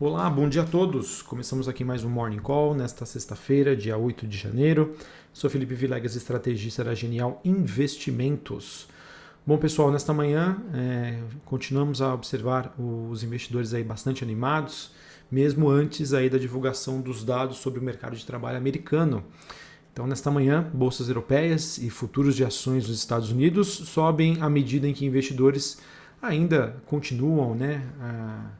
Olá, bom dia a todos. Começamos aqui mais um Morning Call nesta sexta-feira, dia 8 de janeiro. Sou Felipe Vilegas, estrategista da Genial Investimentos. Bom, pessoal, nesta manhã é, continuamos a observar os investidores aí bastante animados, mesmo antes aí da divulgação dos dados sobre o mercado de trabalho americano. Então, nesta manhã, bolsas europeias e futuros de ações dos Estados Unidos sobem à medida em que investidores ainda continuam né, a,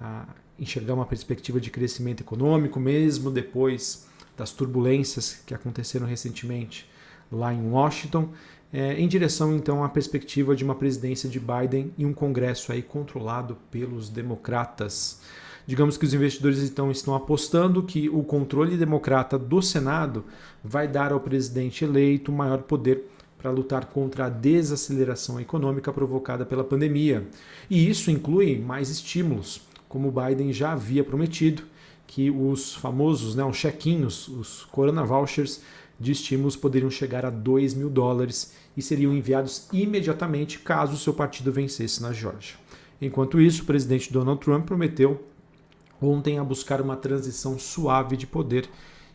a enxergar uma perspectiva de crescimento econômico, mesmo depois das turbulências que aconteceram recentemente lá em Washington, é, em direção então à perspectiva de uma presidência de Biden e um Congresso aí controlado pelos democratas. Digamos que os investidores então estão apostando que o controle democrata do Senado vai dar ao presidente eleito maior poder para lutar contra a desaceleração econômica provocada pela pandemia. E isso inclui mais estímulos, como Biden já havia prometido, que os famosos, né, os chequinhos, os Corona Vouchers de estímulos poderiam chegar a 2 mil dólares e seriam enviados imediatamente caso o seu partido vencesse na Geórgia. Enquanto isso, o presidente Donald Trump prometeu ontem a buscar uma transição suave de poder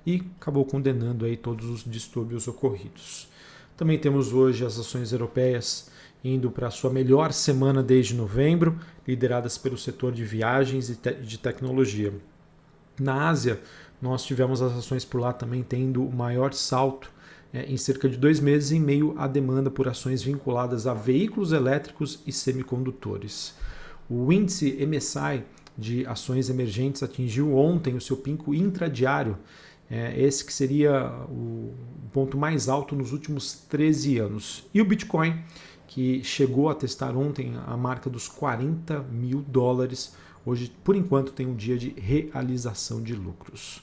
e acabou condenando aí todos os distúrbios ocorridos. Também temos hoje as ações europeias indo para a sua melhor semana desde novembro, lideradas pelo setor de viagens e de tecnologia. Na Ásia, nós tivemos as ações por lá também tendo o maior salto é, em cerca de dois meses, em meio à demanda por ações vinculadas a veículos elétricos e semicondutores. O índice MSI de ações emergentes atingiu ontem o seu pico intradiário é, esse que seria o ponto mais alto nos últimos 13 anos. E o Bitcoin, que chegou a testar ontem a marca dos 40 mil dólares, hoje, por enquanto, tem um dia de realização de lucros.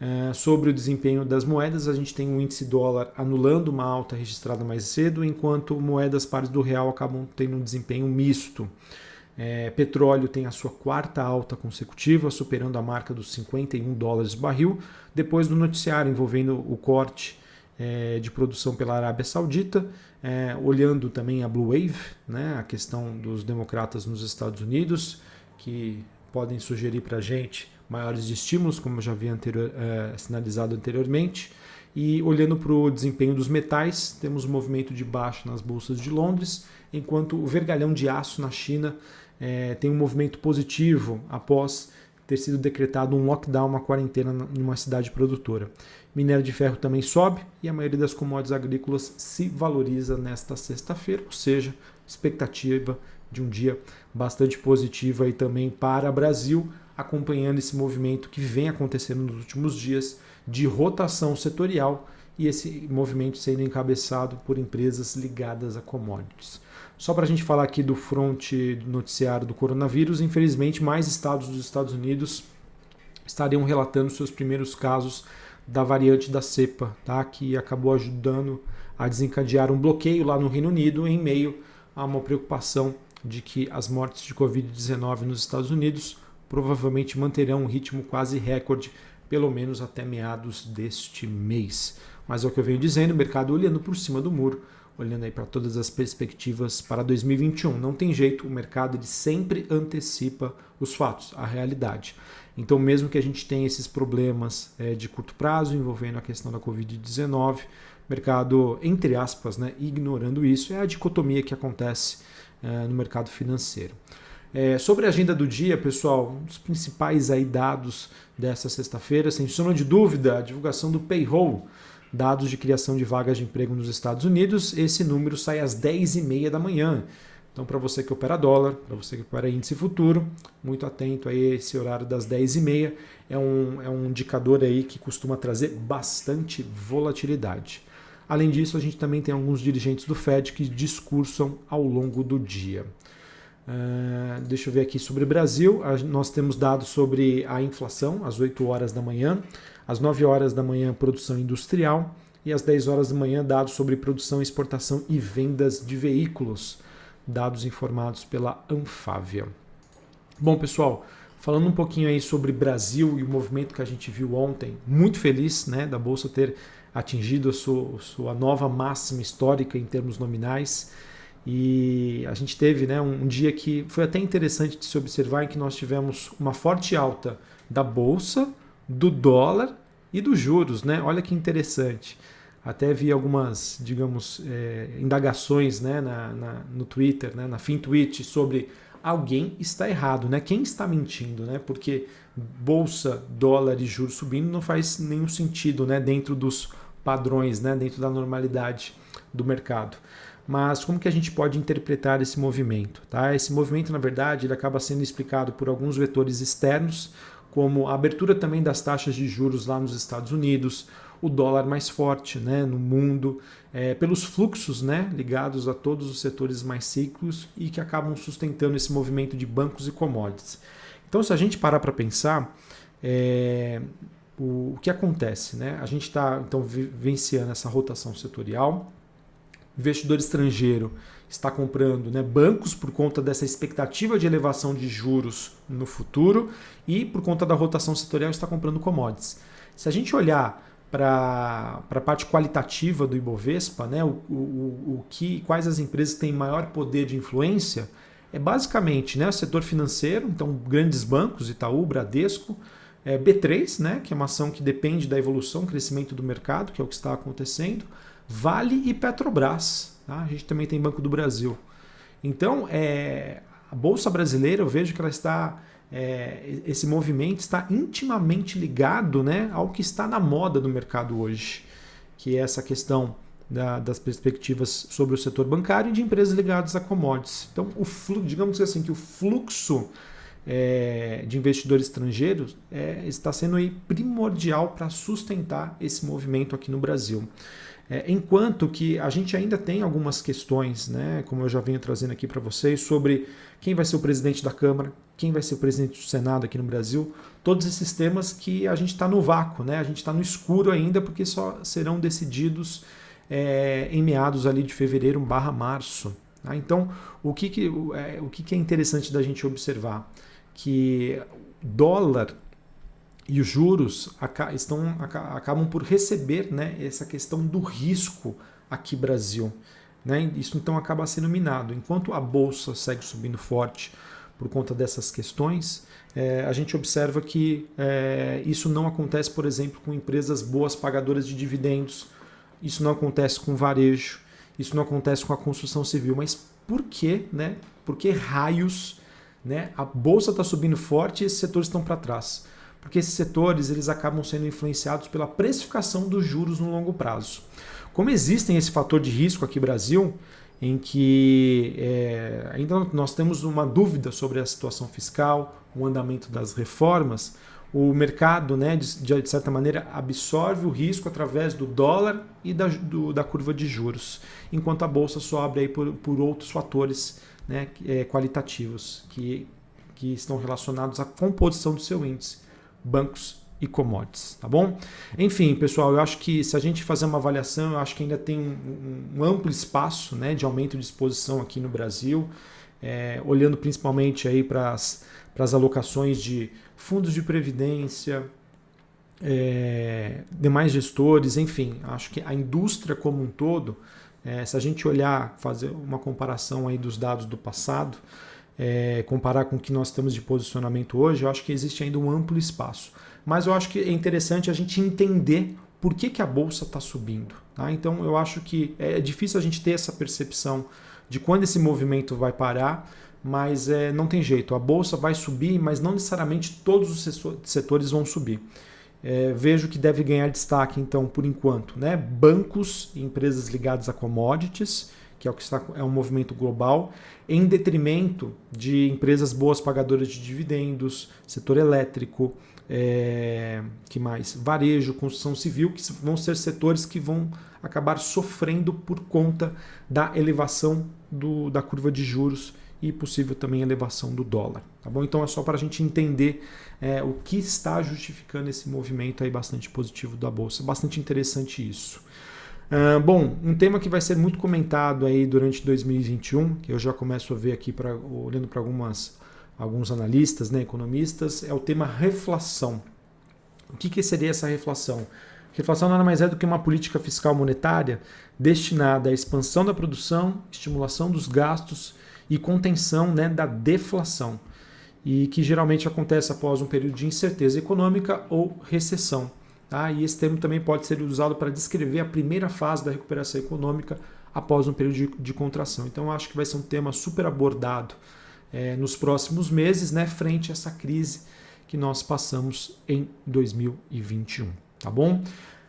É, sobre o desempenho das moedas, a gente tem um índice dólar anulando uma alta registrada mais cedo, enquanto moedas pares do real acabam tendo um desempenho misto. É, petróleo tem a sua quarta alta consecutiva, superando a marca dos 51 dólares barril, depois do noticiário envolvendo o corte é, de produção pela Arábia Saudita, é, olhando também a Blue Wave, né, a questão dos democratas nos Estados Unidos, que podem sugerir para a gente maiores estímulos, como eu já havia anterior, é, sinalizado anteriormente. E olhando para o desempenho dos metais, temos um movimento de baixa nas bolsas de Londres, enquanto o vergalhão de aço na China é, tem um movimento positivo após ter sido decretado um lockdown, uma quarentena numa cidade produtora. Minério de ferro também sobe e a maioria das commodities agrícolas se valoriza nesta sexta-feira, ou seja, expectativa de um dia bastante positivo aí também para o Brasil, acompanhando esse movimento que vem acontecendo nos últimos dias de rotação setorial e esse movimento sendo encabeçado por empresas ligadas a commodities. Só para a gente falar aqui do fronte noticiário do coronavírus, infelizmente mais estados dos Estados Unidos estariam relatando seus primeiros casos da variante da cepa, tá? que acabou ajudando a desencadear um bloqueio lá no Reino Unido em meio a uma preocupação de que as mortes de Covid-19 nos Estados Unidos provavelmente manterão um ritmo quase recorde, pelo menos até meados deste mês. Mas é o que eu venho dizendo, o mercado olhando por cima do muro, olhando aí para todas as perspectivas para 2021. Não tem jeito, o mercado ele sempre antecipa os fatos, a realidade. Então, mesmo que a gente tenha esses problemas é, de curto prazo envolvendo a questão da Covid-19, mercado, entre aspas, né, ignorando isso, é a dicotomia que acontece é, no mercado financeiro. É, sobre a agenda do dia, pessoal, um dos principais aí dados dessa sexta-feira, sem sombra de dúvida, a divulgação do payroll dados de criação de vagas de emprego nos Estados Unidos. Esse número sai às 10h30 da manhã. Então, para você que opera dólar, para você que opera índice futuro, muito atento a esse horário das 10h30. É um, é um indicador aí que costuma trazer bastante volatilidade. Além disso, a gente também tem alguns dirigentes do Fed que discursam ao longo do dia. Uh, deixa eu ver aqui sobre o Brasil. Nós temos dados sobre a inflação às 8 horas da manhã. Às 9 horas da manhã, produção industrial. E às 10 horas da manhã, dados sobre produção, exportação e vendas de veículos. Dados informados pela Anfávia. Bom, pessoal, falando um pouquinho aí sobre Brasil e o movimento que a gente viu ontem, muito feliz né, da Bolsa ter atingido a sua, sua nova máxima histórica em termos nominais. E a gente teve né, um, dia que foi até interessante de se observar em que nós tivemos uma forte alta da bolsa, do dólar e dos juros. Né? Olha que interessante. Até vi algumas, digamos, é, indagações né, na, na, no Twitter, né, na FinTwitch, sobre alguém está errado, né? Quem está mentindo, né? Porque bolsa, dólar e juros subindo não faz nenhum sentido, né? Dentro dos padrões, né? Dentro da normalidade do mercado. Mas como que a gente pode interpretar esse movimento? Tá? Esse movimento, na verdade, ele acaba sendo explicado por alguns vetores externos, como a abertura também das taxas de juros lá nos Estados Unidos, o dólar mais forte né, no mundo, é, pelos fluxos né, ligados a todos os setores mais ciclos e que acabam sustentando esse movimento de bancos e commodities. Então, se a gente parar para pensar, é, o, o, que acontece? Né? A gente está então vivenciando essa rotação setorial, investidor estrangeiro está comprando né, bancos por conta dessa expectativa de elevação de juros no futuro e por conta da rotação setorial está comprando commodities. Se a gente olhar para a parte qualitativa do Ibovespa, né, o, o, o que, quais as empresas têm maior poder de influência, é basicamente né, o setor financeiro, então grandes bancos, Itaú, Bradesco, é, B3, né, que é uma ação que depende da evolução, crescimento do mercado, que é o que está acontecendo, Vale e Petrobras. Tá? A gente também tem Banco do Brasil. Então, é, a Bolsa Brasileira, eu vejo que ela está é, esse movimento está intimamente ligado né, ao que está na moda do mercado hoje, que é essa questão da, das perspectivas sobre o setor bancário e de empresas ligadas a commodities. Então, o fluxo, digamos assim que o fluxo é, de investidores estrangeiros é, está sendo primordial para sustentar esse movimento aqui no Brasil. É, enquanto que a gente ainda tem algumas questões, né, como eu já venho trazendo aqui para vocês, sobre quem vai ser o presidente da Câmara, quem vai ser o presidente do Senado aqui no Brasil, todos esses temas que a gente está no vácuo, né, a gente está no escuro ainda, porque só serão decididos é, em meados ali de fevereiro barra março. Tá? Então, o, que, que, é, o que, que é interessante da gente observar? Que dólar e os juros estão, acabam por receber né, essa questão do risco aqui Brasil. Né? Isso então acaba sendo minado. Enquanto a bolsa segue subindo forte por conta dessas questões, é, a gente observa que é, isso não acontece, por exemplo, com empresas boas pagadoras de dividendos, isso não acontece com varejo, isso não acontece com a construção civil. Mas por que, né? Por que raios né, a bolsa está subindo forte e esses setores estão para trás? Porque esses setores eles acabam sendo influenciados pela precificação dos juros no longo prazo. Como existem esse fator de risco aqui no Brasil, em que é, ainda nós temos uma dúvida sobre a situação fiscal, o andamento das reformas, o mercado, né, de, de certa maneira, absorve o risco através do dólar e da, do, da curva de juros, enquanto a bolsa sobe aí por, por outros fatores né, é, qualitativos que, que estão relacionados à composição do seu índice bancos e commodities, tá bom? Enfim, pessoal, eu acho que se a gente fazer uma avaliação, eu acho que ainda tem um, um amplo espaço né, de aumento de exposição aqui no Brasil, é, olhando principalmente aí para as alocações de fundos de previdência, é, demais gestores, enfim, acho que a indústria como um todo, é, se a gente olhar, fazer uma comparação aí dos dados do passado, é, comparar com o que nós temos de posicionamento hoje, eu acho que existe ainda um amplo espaço. Mas eu acho que é interessante a gente entender por que, que a bolsa está subindo. Tá? Então eu acho que é difícil a gente ter essa percepção de quando esse movimento vai parar, mas é, não tem jeito. A bolsa vai subir, mas não necessariamente todos os setores vão subir. É, vejo que deve ganhar destaque, então, por enquanto, né? bancos e empresas ligadas a commodities que é o que está é um movimento global, em detrimento de empresas boas pagadoras de dividendos, setor elétrico, é, que mais? Varejo, construção civil, que vão ser setores que vão acabar sofrendo por conta da elevação do, da curva de juros e possível também elevação do dólar. Tá bom? Então é só para a gente entender é, o que está justificando esse movimento aí bastante positivo da bolsa. Bastante interessante isso. Uh, bom, um tema que vai ser muito comentado aí durante 2021, que eu já começo a ver aqui pra, olhando para algumas alguns analistas, né, economistas, é o tema reflação. O que, que seria essa reflação? Reflação nada mais é do que uma política fiscal monetária destinada à expansão da produção, estimulação dos gastos e contenção né, da deflação, e que geralmente acontece após um período de incerteza econômica ou recessão. Tá? E esse termo também pode ser usado para descrever a primeira fase da recuperação econômica após um período de, de contração. Então, acho que vai ser um tema super abordado é, nos próximos meses, né, frente a essa crise que nós passamos em 2021. Tá bom?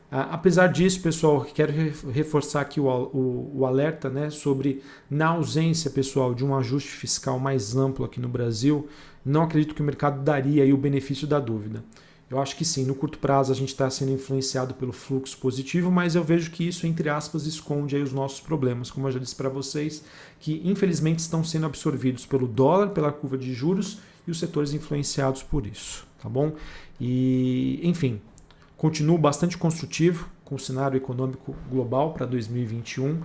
Apesar disso, pessoal, quero reforçar aqui o, o, o, alerta né, sobre, na ausência, pessoal, de um ajuste fiscal mais amplo aqui no Brasil, não acredito que o mercado daria o benefício da dúvida. Eu acho que sim, no curto prazo a gente está sendo influenciado pelo fluxo positivo, mas eu vejo que isso, entre aspas, esconde os nossos problemas, como eu já disse para vocês, que infelizmente estão sendo absorvidos pelo dólar, pela curva de juros e os setores influenciados por isso, tá bom? E, enfim, Continuo bastante construtivo com o cenário econômico global para 2021,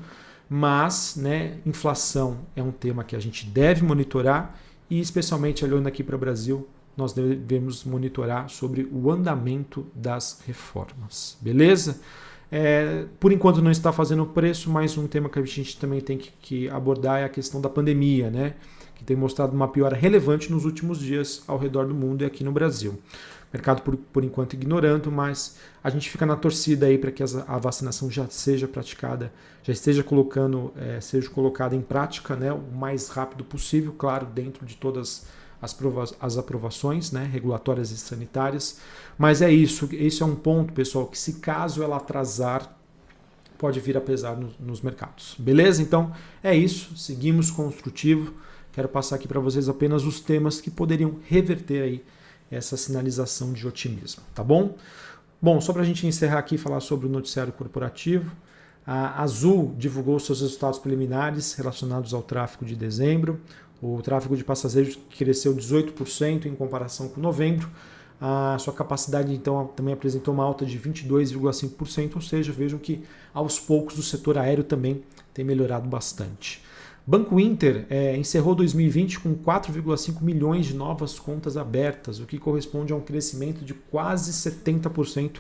mas né, inflação é um tema que a gente deve monitorar e, especialmente olhando aqui para o Brasil, nós devemos monitorar sobre o andamento das reformas. Beleza? É, por enquanto não está fazendo preço, mas um tema que a gente também tem que, que abordar é a questão da pandemia, né? que tem mostrado uma piora relevante nos últimos dias ao redor do mundo e aqui no Brasil mercado por, por enquanto ignorando, mas a gente fica na torcida aí para que a vacinação já seja praticada, já esteja colocando, é, seja colocada em prática né, o mais rápido possível, claro, dentro de todas as, provas, as aprovações né, regulatórias e sanitárias. Mas é isso, esse é um ponto, pessoal, que se caso ela atrasar, pode vir a pesar no, nos mercados. Beleza? Então é isso, seguimos construtivo. Quero passar aqui para vocês apenas os temas que poderiam reverter aí essa sinalização de otimismo, tá bom? Bom, só para a gente encerrar aqui falar sobre o noticiário corporativo, a Azul divulgou seus resultados preliminares relacionados ao tráfego de dezembro. O tráfego de passageiros cresceu 18% em comparação com novembro. A sua capacidade, então, também apresentou uma alta de 22,5%, ou seja, vejam que aos poucos o setor aéreo também tem melhorado bastante. Banco Inter é, encerrou 2020 com 4,5 milhões de novas contas abertas, o que corresponde a um crescimento de quase 70%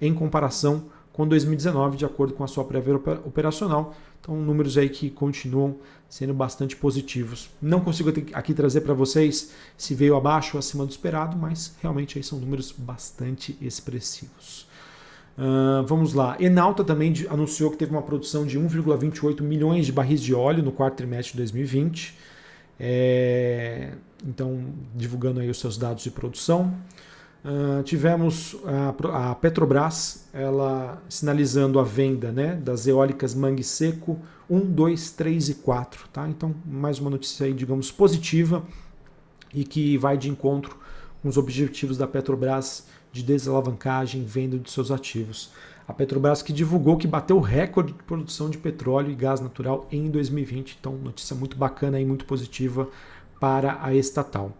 em comparação com 2019, de acordo com a sua prévia operacional. Então, números aí que continuam sendo bastante positivos. Não consigo aqui trazer para vocês se veio abaixo ou acima do esperado, mas realmente aí são números bastante expressivos. Uh, vamos lá. Enalta também anunciou que teve uma produção de 1,28 milhões de barris de óleo no quarto trimestre de 2020. É, então, divulgando aí os seus dados de produção. Uh, tivemos a, a, Petrobras ela sinalizando a venda né, das eólicas Mangue Seco 1, 2, 3 e 4. Tá? Então, mais uma notícia aí, digamos, positiva e que vai de encontro com os objetivos da Petrobras de desalavancagem venda de seus ativos. A Petrobras que divulgou que bateu o recorde de produção de petróleo e gás natural em 2020. Então, notícia muito bacana e muito positiva para a estatal.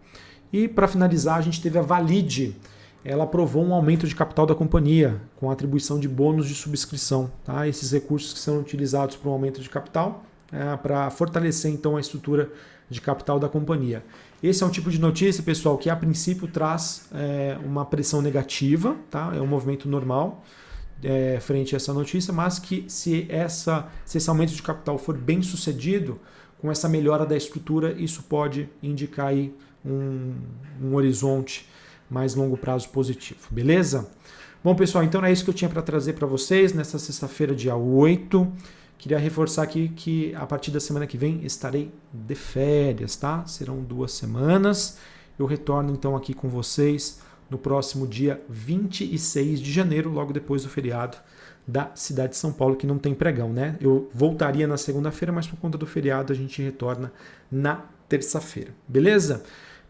E para finalizar, a gente teve a Valide. Ela aprovou um aumento de capital da companhia com atribuição de bônus de subscrição. Tá? Esses recursos que são utilizados para um aumento de capital é, para fortalecer então a estrutura de capital da companhia. Esse é um tipo de notícia, pessoal, que a princípio traz é, uma pressão negativa, tá? é um movimento normal é, frente a essa notícia, mas que se, essa, se esse aumento de capital for bem sucedido, com essa melhora da estrutura, isso pode indicar aí um, um horizonte mais longo prazo positivo, beleza? Bom, pessoal, então é isso que eu tinha para trazer para vocês nesta sexta-feira, dia 8. Queria reforçar aqui que a partir da semana que vem estarei de férias, tá? Serão duas semanas. Eu retorno então aqui com vocês no próximo dia 26 de janeiro, logo depois do feriado da cidade de São Paulo, que não tem pregão, né? Eu voltaria na segunda-feira, mas por conta do feriado a gente retorna na terça-feira, beleza?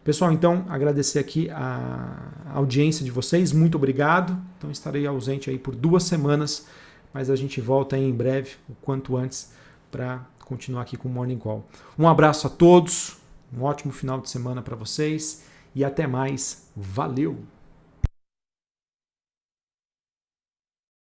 Pessoal, então agradecer aqui a audiência de vocês, muito obrigado. Então estarei ausente aí por duas semanas mas a gente volta aí em breve, o quanto antes, para continuar aqui com o Morning Call. Um abraço a todos, um ótimo final de semana para vocês e até mais. Valeu!